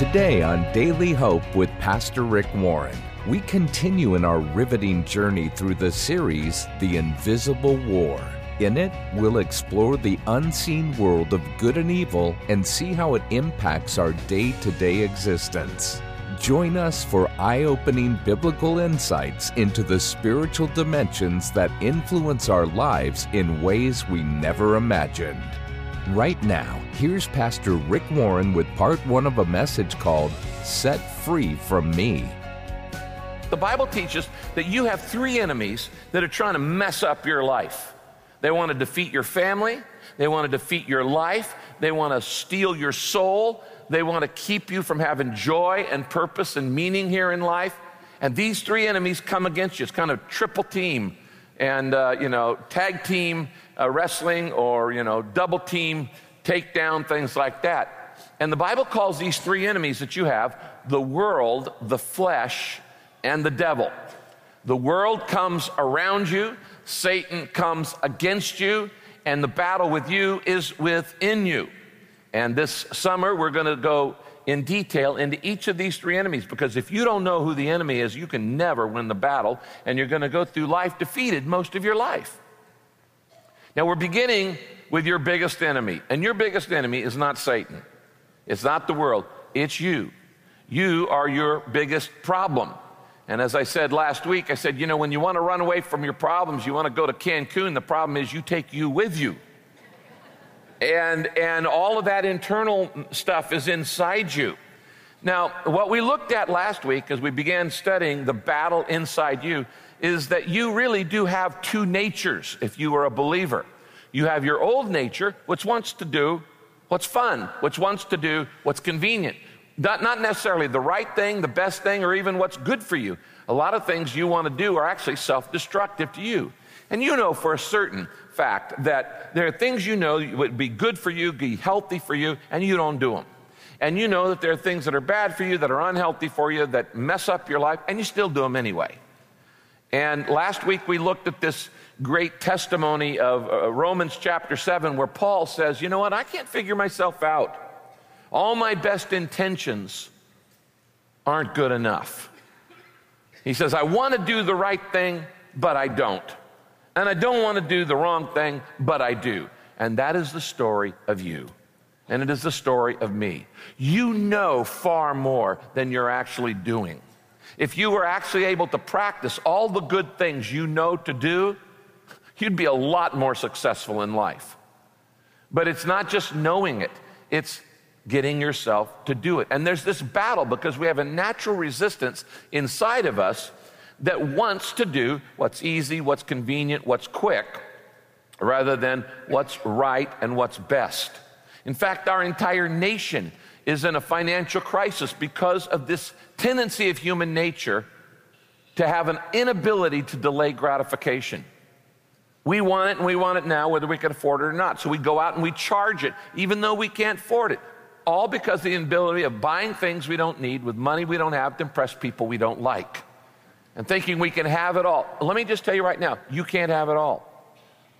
Today on Daily Hope with Pastor Rick Warren, we continue in our riveting journey through the series, The Invisible War. In it, we'll explore the unseen world of good and evil and see how it impacts our day to day existence. Join us for eye opening biblical insights into the spiritual dimensions that influence our lives in ways we never imagined. Right now, here's Pastor Rick Warren with part one of a message called Set Free from Me. The Bible teaches that you have three enemies that are trying to mess up your life. They want to defeat your family, they want to defeat your life, they want to steal your soul, they want to keep you from having joy and purpose and meaning here in life. And these three enemies come against you. It's kind of triple team and, uh, you know, tag team uh, wrestling or, you know, double team takedown, things like that. And the Bible calls these three enemies that you have the world, the flesh, and the devil. The world comes around you, Satan comes against you, and the battle with you is within you. And this summer, we're going to go in detail into each of these three enemies because if you don't know who the enemy is, you can never win the battle, and you're going to go through life defeated most of your life. Now, we're beginning with your biggest enemy, and your biggest enemy is not Satan, it's not the world, it's you. You are your biggest problem. And as I said last week, I said, you know, when you want to run away from your problems, you want to go to Cancun, the problem is you take you with you. And, and all of that internal stuff is inside you. Now, what we looked at last week as we began studying the battle inside you is that you really do have two natures if you are a believer. You have your old nature, which wants to do what's fun, which wants to do what's convenient. Not, not necessarily the right thing, the best thing, or even what's good for you. A lot of things you want to do are actually self destructive to you. And you know for a certain fact that there are things you know would be good for you, be healthy for you, and you don't do them. And you know that there are things that are bad for you, that are unhealthy for you, that mess up your life, and you still do them anyway. And last week we looked at this great testimony of uh, Romans chapter 7, where Paul says, You know what? I can't figure myself out. All my best intentions aren't good enough. He says, I want to do the right thing, but I don't. And I don't want to do the wrong thing, but I do. And that is the story of you. And it is the story of me. You know far more than you're actually doing. If you were actually able to practice all the good things you know to do, you'd be a lot more successful in life. But it's not just knowing it, it's getting yourself to do it. And there's this battle because we have a natural resistance inside of us that wants to do what's easy, what's convenient, what's quick, rather than what's right and what's best. In fact, our entire nation is in a financial crisis because of this tendency of human nature to have an inability to delay gratification. We want it and we want it now, whether we can afford it or not. So we go out and we charge it, even though we can't afford it. All because the inability of buying things we don't need with money we don't have to impress people we don't like. And thinking we can have it all. Let me just tell you right now, you can't have it all.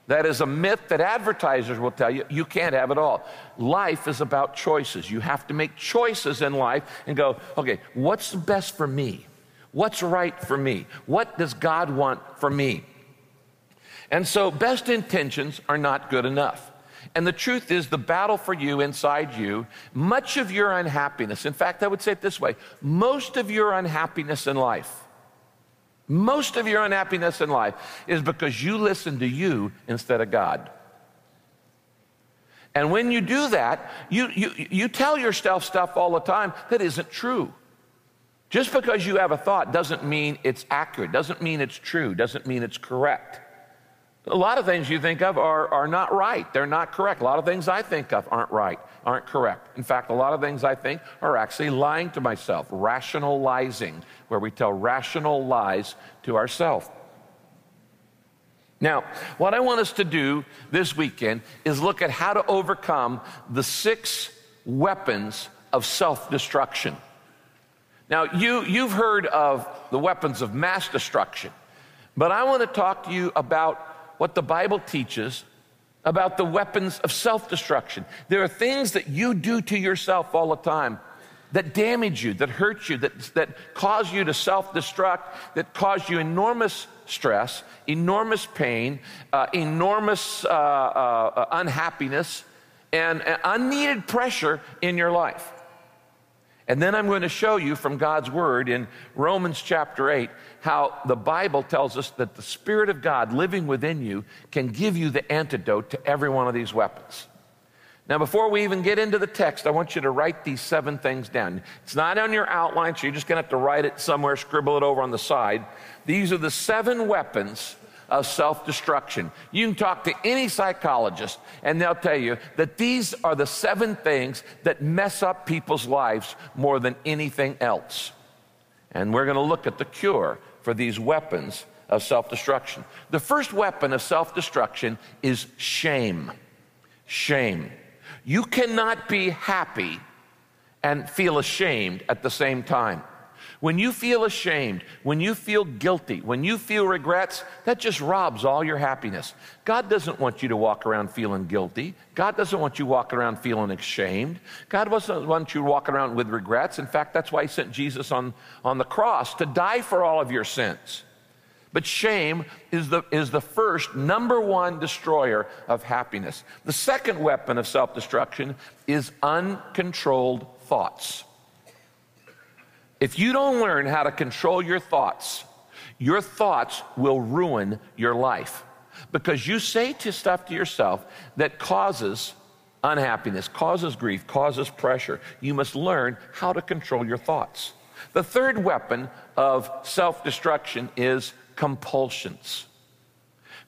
That is a myth that advertisers will tell you. You can't have it all. Life is about choices. You have to make choices in life and go, okay, what's the best for me? What's right for me? What does God want for me? And so, best intentions are not good enough. And the truth is, the battle for you inside you, much of your unhappiness, in fact, I would say it this way most of your unhappiness in life most of your unhappiness in life is because you listen to you instead of God. And when you do that, you, you, you tell yourself stuff all the time that isn't true. Just because you have a thought doesn't mean it's accurate, doesn't mean it's true, doesn't mean it's correct. A lot of things you think of are, are not right. They're not correct. A lot of things I think of aren't right, aren't correct. In fact, a lot of things I think are actually lying to myself, rationalizing, where we tell rational lies to ourselves. Now, what I want us to do this weekend is look at how to overcome the six weapons of self destruction. Now, you, you've heard of the weapons of mass destruction, but I want to talk to you about what the Bible teaches about the weapons of self destruction. There are things that you do to yourself all the time that damage you, that hurt you, that, that cause you to self destruct, that cause you enormous stress, enormous pain, uh, enormous uh, uh, unhappiness, and unneeded pressure in your life. And then I'm going to show you from God's Word in Romans chapter 8 how the Bible tells us that the Spirit of God living within you can give you the antidote to every one of these weapons. Now, before we even get into the text, I want you to write these seven things down. It's not on your outline, so you're just going to have to write it somewhere, scribble it over on the side. These are the seven weapons of self destruction. You can talk to any psychologist, and they'll tell you that these are the seven things that mess up people's lives more than anything else. And we're going to look at the cure for these weapons of self destruction. The first weapon of self destruction is shame. Shame. You cannot be happy and feel ashamed at the same time. When you feel ashamed, when you feel guilty, when you feel regrets, that just robs all your happiness. God doesn't want you to walk around feeling guilty. God doesn't want you walking around feeling ashamed. God doesn't want you walking around with regrets. In fact, that's why He sent Jesus on, on the cross to die for all of your sins. But shame is the, is the first, number one destroyer of happiness. The second weapon of self destruction is uncontrolled thoughts. If you don't learn how to control your thoughts, your thoughts will ruin your life because you say to stuff to yourself that causes unhappiness, causes grief, causes pressure. You must learn how to control your thoughts. The third weapon of self destruction is compulsions.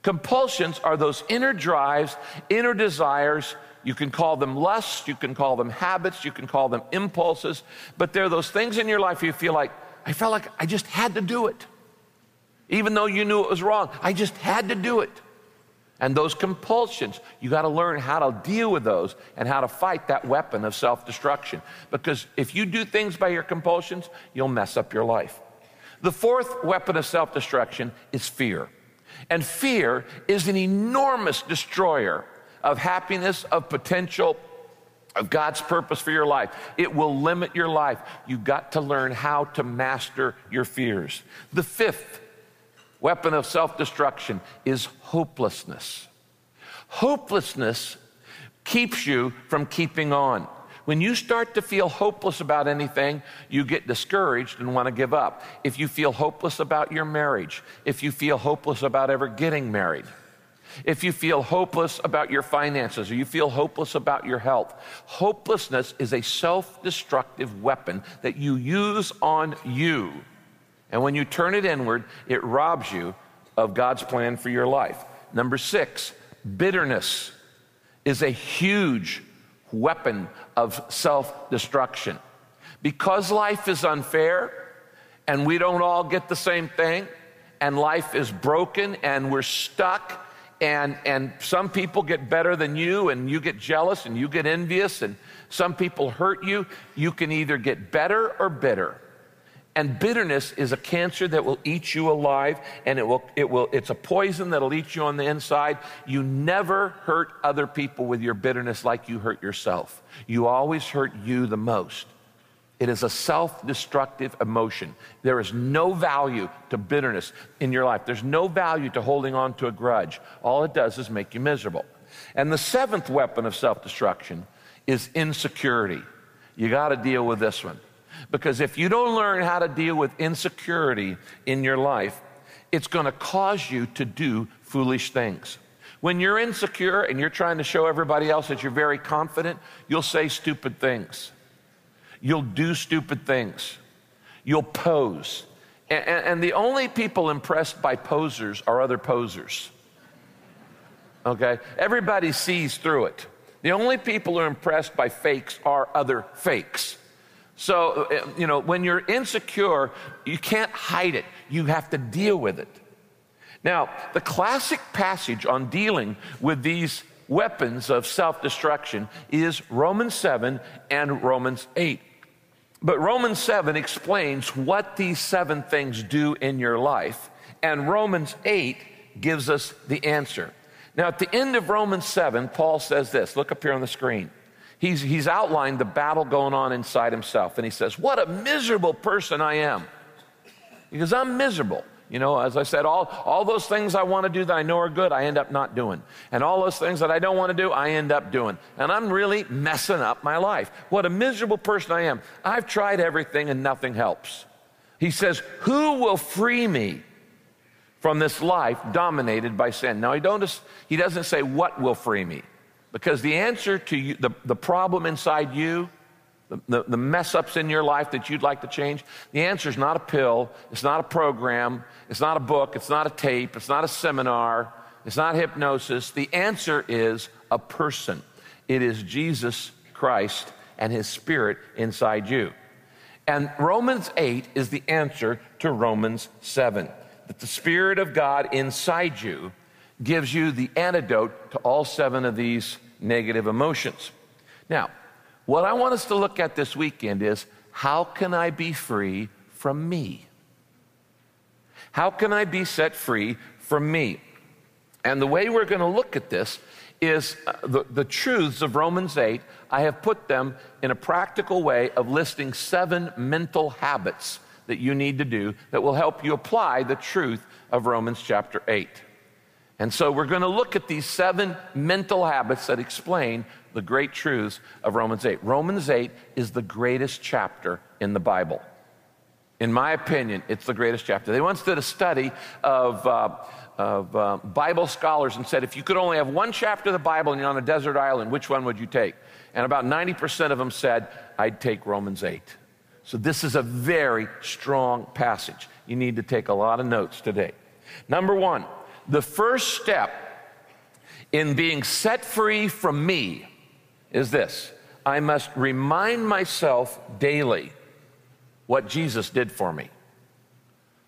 Compulsions are those inner drives, inner desires. You can call them lusts, you can call them habits, you can call them impulses, but they're those things in your life you feel like, I felt like I just had to do it. Even though you knew it was wrong, I just had to do it. And those compulsions, you got to learn how to deal with those and how to fight that weapon of self destruction. Because if you do things by your compulsions, you'll mess up your life. The fourth weapon of self destruction is fear. And fear is an enormous destroyer of happiness, of potential, of God's purpose for your life. It will limit your life. You've got to learn how to master your fears. The fifth weapon of self destruction is hopelessness. Hopelessness keeps you from keeping on. When you start to feel hopeless about anything, you get discouraged and want to give up. If you feel hopeless about your marriage, if you feel hopeless about ever getting married, if you feel hopeless about your finances or you feel hopeless about your health, hopelessness is a self destructive weapon that you use on you. And when you turn it inward, it robs you of God's plan for your life. Number six, bitterness is a huge weapon of self destruction. Because life is unfair and we don't all get the same thing, and life is broken and we're stuck, and, and some people get better than you, and you get jealous and you get envious, and some people hurt you, you can either get better or bitter. And bitterness is a cancer that will eat you alive, and it will, it will, it's a poison that'll eat you on the inside. You never hurt other people with your bitterness like you hurt yourself. You always hurt you the most. It is a self destructive emotion. There is no value to bitterness in your life. There's no value to holding on to a grudge. All it does is make you miserable. And the seventh weapon of self destruction is insecurity. You got to deal with this one. Because if you don't learn how to deal with insecurity in your life, it's going to cause you to do foolish things. When you're insecure and you're trying to show everybody else that you're very confident, you'll say stupid things. You'll do stupid things. You'll pose. And, and, the only people impressed by posers are other posers. Okay? Everybody sees through it. The only people who are impressed by fakes are other fakes. So, uh, you know, when you're insecure, you can't hide it, you have to deal with it. Now, the classic passage on dealing with these weapons of self destruction is Romans 7 and Romans 8. But Romans 7 explains what these seven things do in your life, and Romans 8 gives us the answer. Now, at the end of Romans 7, Paul says this look up here on the screen. He's, he's outlined the battle going on inside himself. And he says, What a miserable person I am. He Because I'm miserable. You know, as I said, all, all those things I want to do that I know are good, I end up not doing. And all those things that I don't want to do, I end up doing. And I'm really messing up my life. What a miserable person I am. I've tried everything and nothing helps. He says, Who will free me from this life dominated by sin? Now, he, don't, he doesn't say, What will free me? Because the answer to you, the, the problem inside you the, the, mess ups in your life that you'd like to change? The answer is not a pill, it's not a program, it's not a book, it's not a tape, it's not a seminar, it's not hypnosis. The answer is a person. It is Jesus Christ and his spirit inside you. And Romans 8 is the answer to Romans 7 that the Spirit of God inside you gives you the antidote to all seven of these negative emotions. Now, what I want us to look at this weekend is how can I be free from me? How can I be set free from me? And the way we're going to look at this is uh, the, the truths of Romans 8. I have put them in a practical way of listing seven mental habits that you need to do that will help you apply the truth of Romans chapter 8. And so we're going to look at these seven mental habits that explain the great truths of Romans 8. Romans 8 is the greatest chapter in the Bible. In my opinion, it's the greatest chapter. They once did a study of, uh, of uh, Bible scholars and said, if you could only have one chapter of the Bible and you're on a desert island, which one would you take? And about 90% of them said, I'd take Romans 8. So this is a very strong passage. You need to take a lot of notes today. Number one, the first step in being set free from me is this I must remind myself daily what Jesus did for me.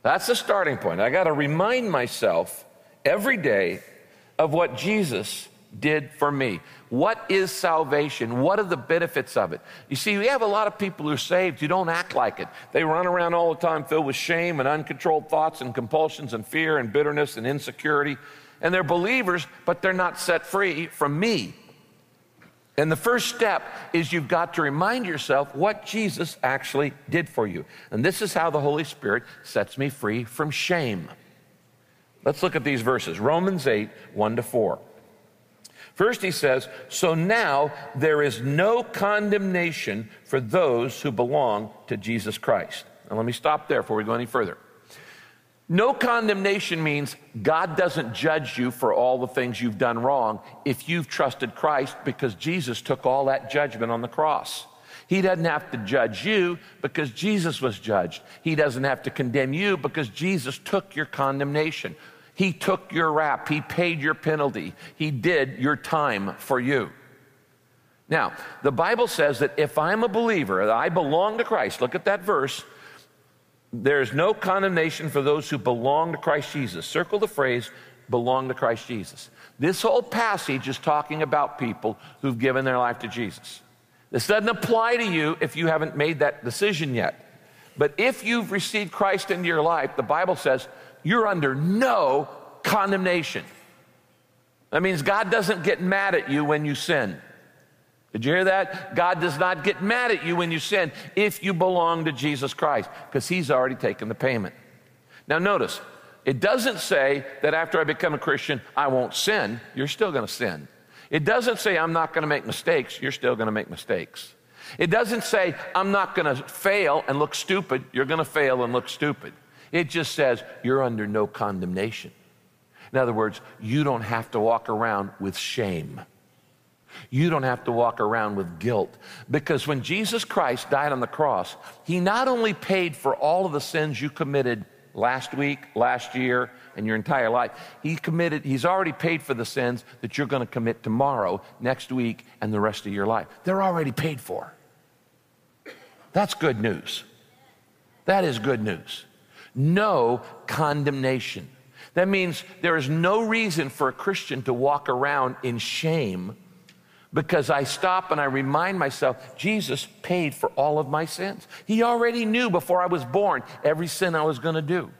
That's the starting point. I got to remind myself every day of what Jesus did for me. What is salvation? What are the benefits of it? You see, we have a lot of people who are saved who don't act like it. They run around all the time filled with shame and uncontrolled thoughts and compulsions and fear and bitterness and insecurity. And they're believers, but they're not set free from me. And the first step is you've got to remind yourself what Jesus actually did for you. And this is how the Holy Spirit sets me free from shame. Let's look at these verses Romans 8, 1 to 4. First, he says, So now there is no condemnation for those who belong to Jesus Christ. Now, let me stop there before we go any further. No condemnation means God doesn't judge you for all the things you've done wrong if you've trusted Christ because Jesus took all that judgment on the cross. He doesn't have to judge you because Jesus was judged. He doesn't have to condemn you because Jesus took your condemnation. He took your rap. He paid your penalty. He did your time for you. Now, the Bible says that if I'm a believer, I belong to Christ, look at that verse, there is no condemnation for those who belong to Christ Jesus. Circle the phrase, belong to Christ Jesus. This whole passage is talking about people who've given their life to Jesus. This doesn't apply to you if you haven't made that decision yet. But if you've received Christ into your life, the Bible says you're under no condemnation. That means God doesn't get mad at you when you sin. Did you hear that? God does not get mad at you when you sin if you belong to Jesus Christ because he's already taken the payment. Now, notice, it doesn't say that after I become a Christian, I won't sin. You're still going to sin. It doesn't say I'm not going to make mistakes. You're still going to make mistakes. It doesn't say I'm not going to fail and look stupid. You're going to fail and look stupid. It just says you're under no condemnation. In other words, you don't have to walk around with shame. You don't have to walk around with guilt. Because when Jesus Christ died on the cross, he not only paid for all of the sins you committed last week, last year, and your entire life, he committed, he's already paid for the sins that you're going to commit tomorrow, next week, and the rest of your life. They're already paid for. That's good news. That is good news. No condemnation. That means there is no reason for a Christian to walk around in shame because I stop and I remind myself Jesus paid for all of my sins. He already knew before I was born every sin I was going to do,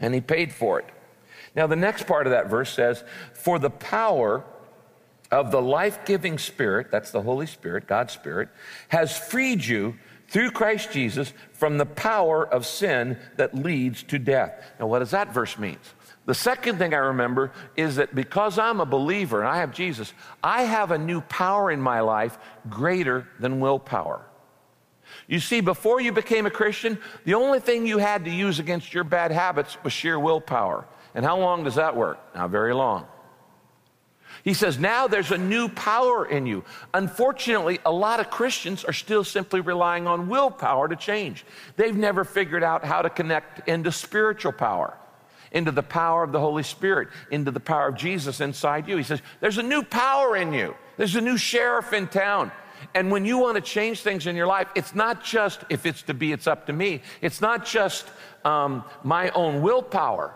and He paid for it. Now, the next part of that verse says, For the power of the life giving Spirit, that's the Holy Spirit, God's Spirit, has freed you through Christ Jesus from the power of sin that leads to death. Now, what does that verse mean? The second thing I remember is that because I'm a believer and I have Jesus, I have a new power in my life greater than willpower. You see, before you became a Christian, the only thing you had to use against your bad habits was sheer willpower. And how long does that work? Not very long. He says, now there's a new power in you. Unfortunately, a lot of Christians are still simply relying on willpower to change. They've never figured out how to connect into spiritual power, into the power of the Holy Spirit, into the power of Jesus inside you. He says, there's a new power in you, there's a new sheriff in town. And when you want to change things in your life, it's not just if it's to be, it's up to me. It's not just um, my own willpower.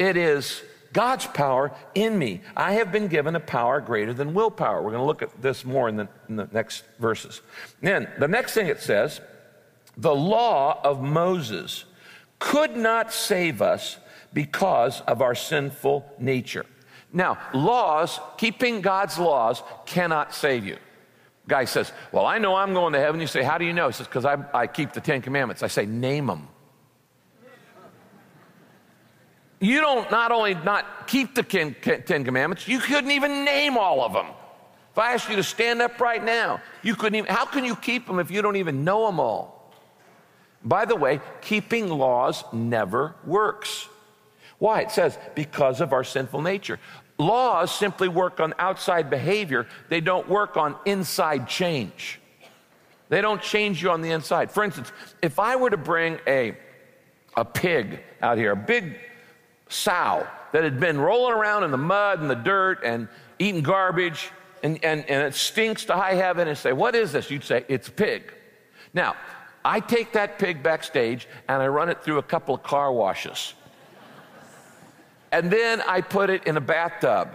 It is God's power in me. I have been given a power greater than willpower. We're going to look at this more in the, in the next verses. Then, the next thing it says the law of Moses could not save us because of our sinful nature. Now, laws, keeping God's laws, cannot save you. Guy says, Well, I know I'm going to heaven. You say, How do you know? He says, Because I, I keep the Ten Commandments. I say, Name them you don't not only not keep the Ten Commandments, you couldn't even name all of them. If I asked you to stand up right now, you couldn't even, how can you keep them if you don't even know them all? By the way, keeping laws never works. Why? It says, because of our sinful nature. Laws simply work on outside behavior, they don't work on inside change. They don't change you on the inside. For instance, if I were to bring a, a pig out here, a big sow that had been rolling around in the mud and the dirt and eating garbage, and, and, and it stinks to high heaven, and say, What is this? You'd say, It's a pig. Now, I take that pig backstage and I run it through a couple of car washes. and then I put it in a bathtub.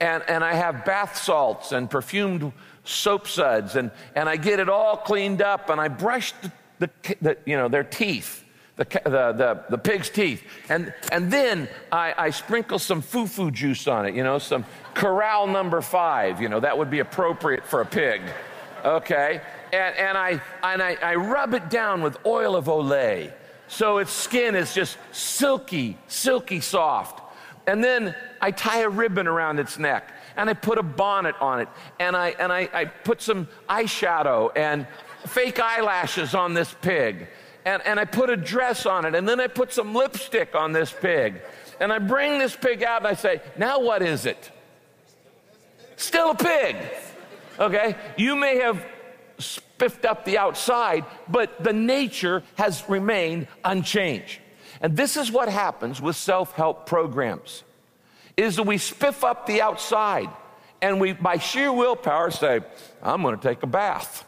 And, and I have bath salts and perfumed soap suds, and, and I get it all cleaned up, and I brush the, the, the you know, their teeth the, the, the, the, pig's teeth. And, and then I, I sprinkle some foo-foo juice on it, you know, some corral number five, you know, that would be appropriate for a pig. Okay? And, and, I, and I, I rub it down with oil of Olay. So its skin is just silky, silky soft. And then I tie a ribbon around its neck and I put a bonnet on it and I, and I, I put some eyeshadow and fake eyelashes on this pig and, and I put a dress on it, and then I put some lipstick on this pig. And I bring this pig out and I say, Now what is it? Still a pig. Okay? You may have spiffed up the outside, but the nature has remained unchanged. And this is what happens with self-help programs. Is that we spiff up the outside and we by sheer willpower say, I'm going to take a bath.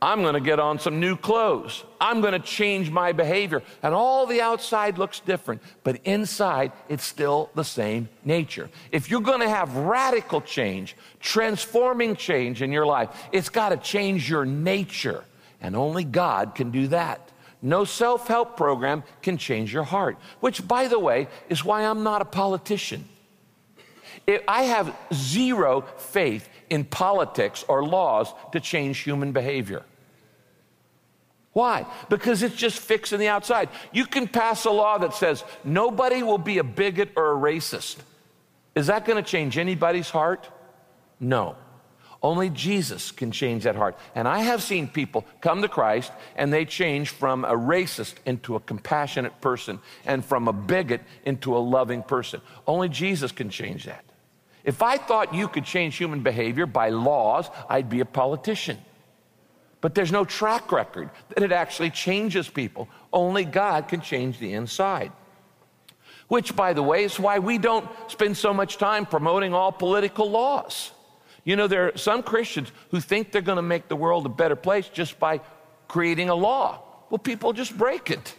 I'm going to get on some new clothes. I'm going to change my behavior. And all the outside looks different, but inside it's still the same nature. If you're going to have radical change, transforming change in your life, it's got to change your nature. And only God can do that. No self help program can change your heart, which, by the way, is why I'm not a politician. I have zero faith in politics or laws to change human behavior. Why? Because it's just fixing the outside. You can pass a law that says nobody will be a bigot or a racist. Is that going to change anybody's heart? No. Only Jesus can change that heart. And I have seen people come to Christ and they change from a racist into a compassionate person and from a bigot into a loving person. Only Jesus can change that. If I thought you could change human behavior by laws, I'd be a politician. But there's no track record that it actually changes people. Only God can change the inside. Which, by the way, is why we don't spend so much time promoting all political laws. You know, there are some Christians who think they're going to make the world a better place just by creating a law. Well, people just break it.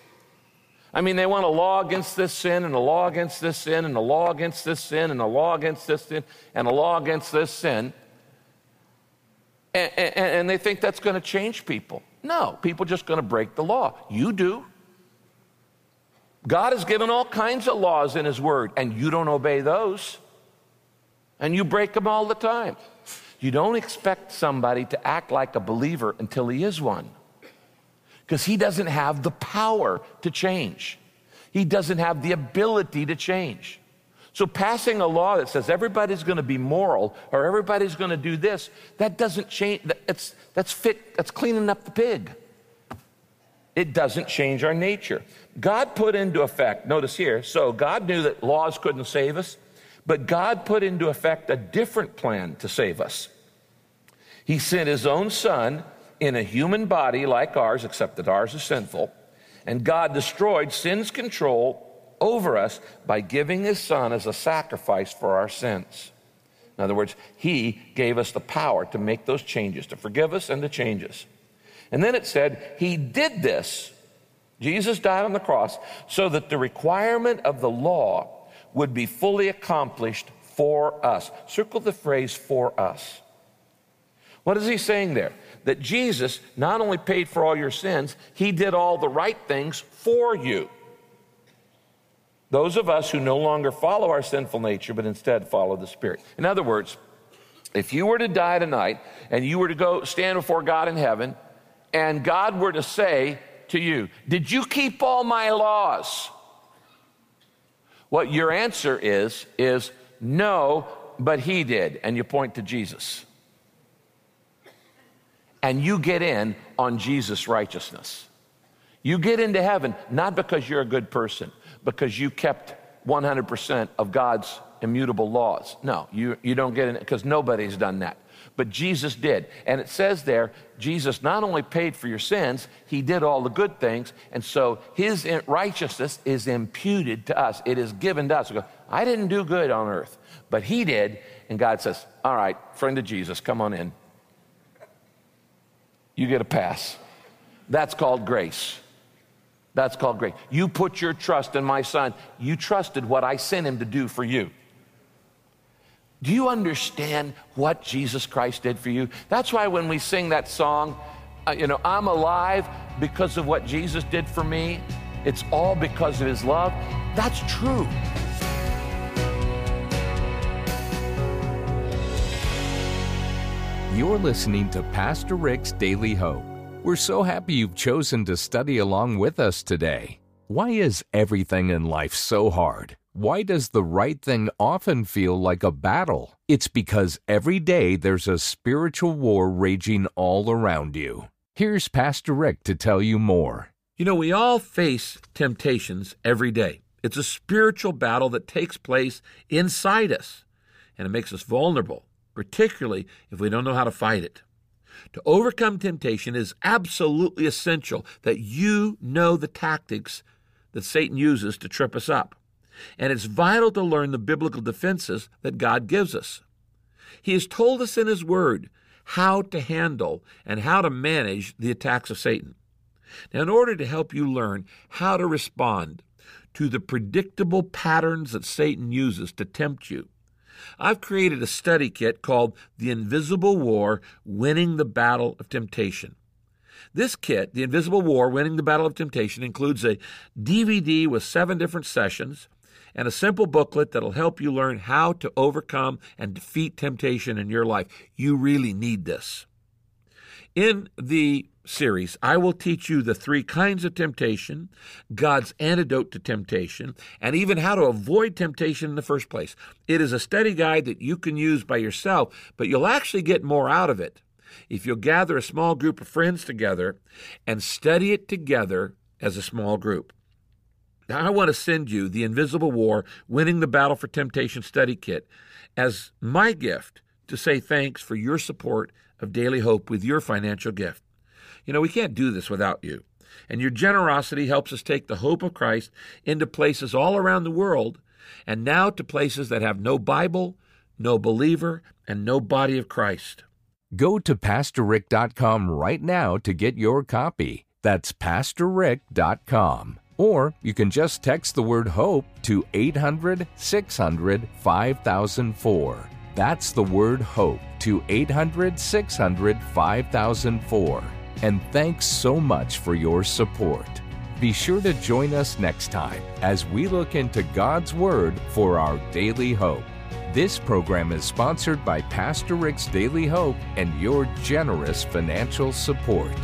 I mean, they want a law against this sin, and a law against this sin, and a law against this sin, and a law against this sin, and a law against this sin. And, and, and they think that's going to change people. No, people just going to break the law. You do. God has given all kinds of laws in His Word, and you don't obey those. and you break them all the time. You don't expect somebody to act like a believer until he is one because he doesn't have the power to change. He doesn't have the ability to change. So, passing a law that says everybody's going to be moral or everybody's going to do this, that doesn't change. That's, that's fit, that's cleaning up the pig. It doesn't change our nature. God put into effect, notice here, so God knew that laws couldn't save us, but God put into effect a different plan to save us. He sent his own son in a human body like ours, except that ours is sinful, and God destroyed sin's control over us by giving his son as a sacrifice for our sins. In other words, he gave us the power to make those changes, to forgive us and to change us. And then it said, He did this. Jesus died on the cross so that the requirement of the law would be fully accomplished for us. Circle the phrase for us. What is he saying there? That Jesus not only paid for all your sins, he did all the right things for you. Those of us who no longer follow our sinful nature, but instead follow the Spirit. In other words, if you were to die tonight and you were to go stand before God in heaven, and God were to say to you, Did you keep all my laws? What your answer is, is no, but he did. And you point to Jesus. And you get in on Jesus' righteousness. You get into heaven not because you're a good person, because you kept 100% of God's immutable laws. No, you, you don't get it because nobody's done that but Jesus did. And it says there, Jesus not only paid for your sins, he did all the good things. And so his righteousness is imputed to us, it is given to us. Go, I didn't do good on earth, but he did. And God says, All right, friend of Jesus, come on in. You get a pass. That's called grace. That's called grace. You put your trust in my son. You trusted what I sent him to do for you. Do you understand what Jesus Christ did for you? That's why when we sing that song, uh, you know, I'm alive because of what Jesus did for me, it's all because of his love. That's true. You're listening to Pastor Rick's Daily Hope. We're so happy you've chosen to study along with us today. Why is everything in life so hard? Why does the right thing often feel like a battle? It's because every day there's a spiritual war raging all around you. Here's Pastor Rick to tell you more. You know, we all face temptations every day. It's a spiritual battle that takes place inside us, and it makes us vulnerable, particularly if we don't know how to fight it. To overcome temptation is absolutely essential that you know the tactics that Satan uses to trip us up and it's vital to learn the biblical defenses that God gives us. He has told us in His Word how to handle and how to manage the attacks of Satan. Now, in order to help you learn how to respond to the predictable patterns that Satan uses to tempt you, I've created a study kit called The Invisible War Winning the Battle of Temptation. This kit, The Invisible War Winning the Battle of Temptation, includes a DVD with seven different sessions, and a simple booklet that'll help you learn how to overcome and defeat temptation in your life. You really need this. In the series, I will teach you the three kinds of temptation, God's antidote to temptation, and even how to avoid temptation in the first place. It is a study guide that you can use by yourself, but you'll actually get more out of it if you'll gather a small group of friends together and study it together as a small group. Now, I want to send you the Invisible War Winning the Battle for Temptation study kit as my gift to say thanks for your support of Daily Hope with your financial gift. You know, we can't do this without you. And your generosity helps us take the hope of Christ into places all around the world and now to places that have no Bible, no believer, and no body of Christ. Go to PastorRick.com right now to get your copy. That's PastorRick.com. Or you can just text the word HOPE to 800 600 5004. That's the word HOPE to 800 600 5004. And thanks so much for your support. Be sure to join us next time as we look into God's Word for our daily hope. This program is sponsored by Pastor Rick's Daily Hope and your generous financial support.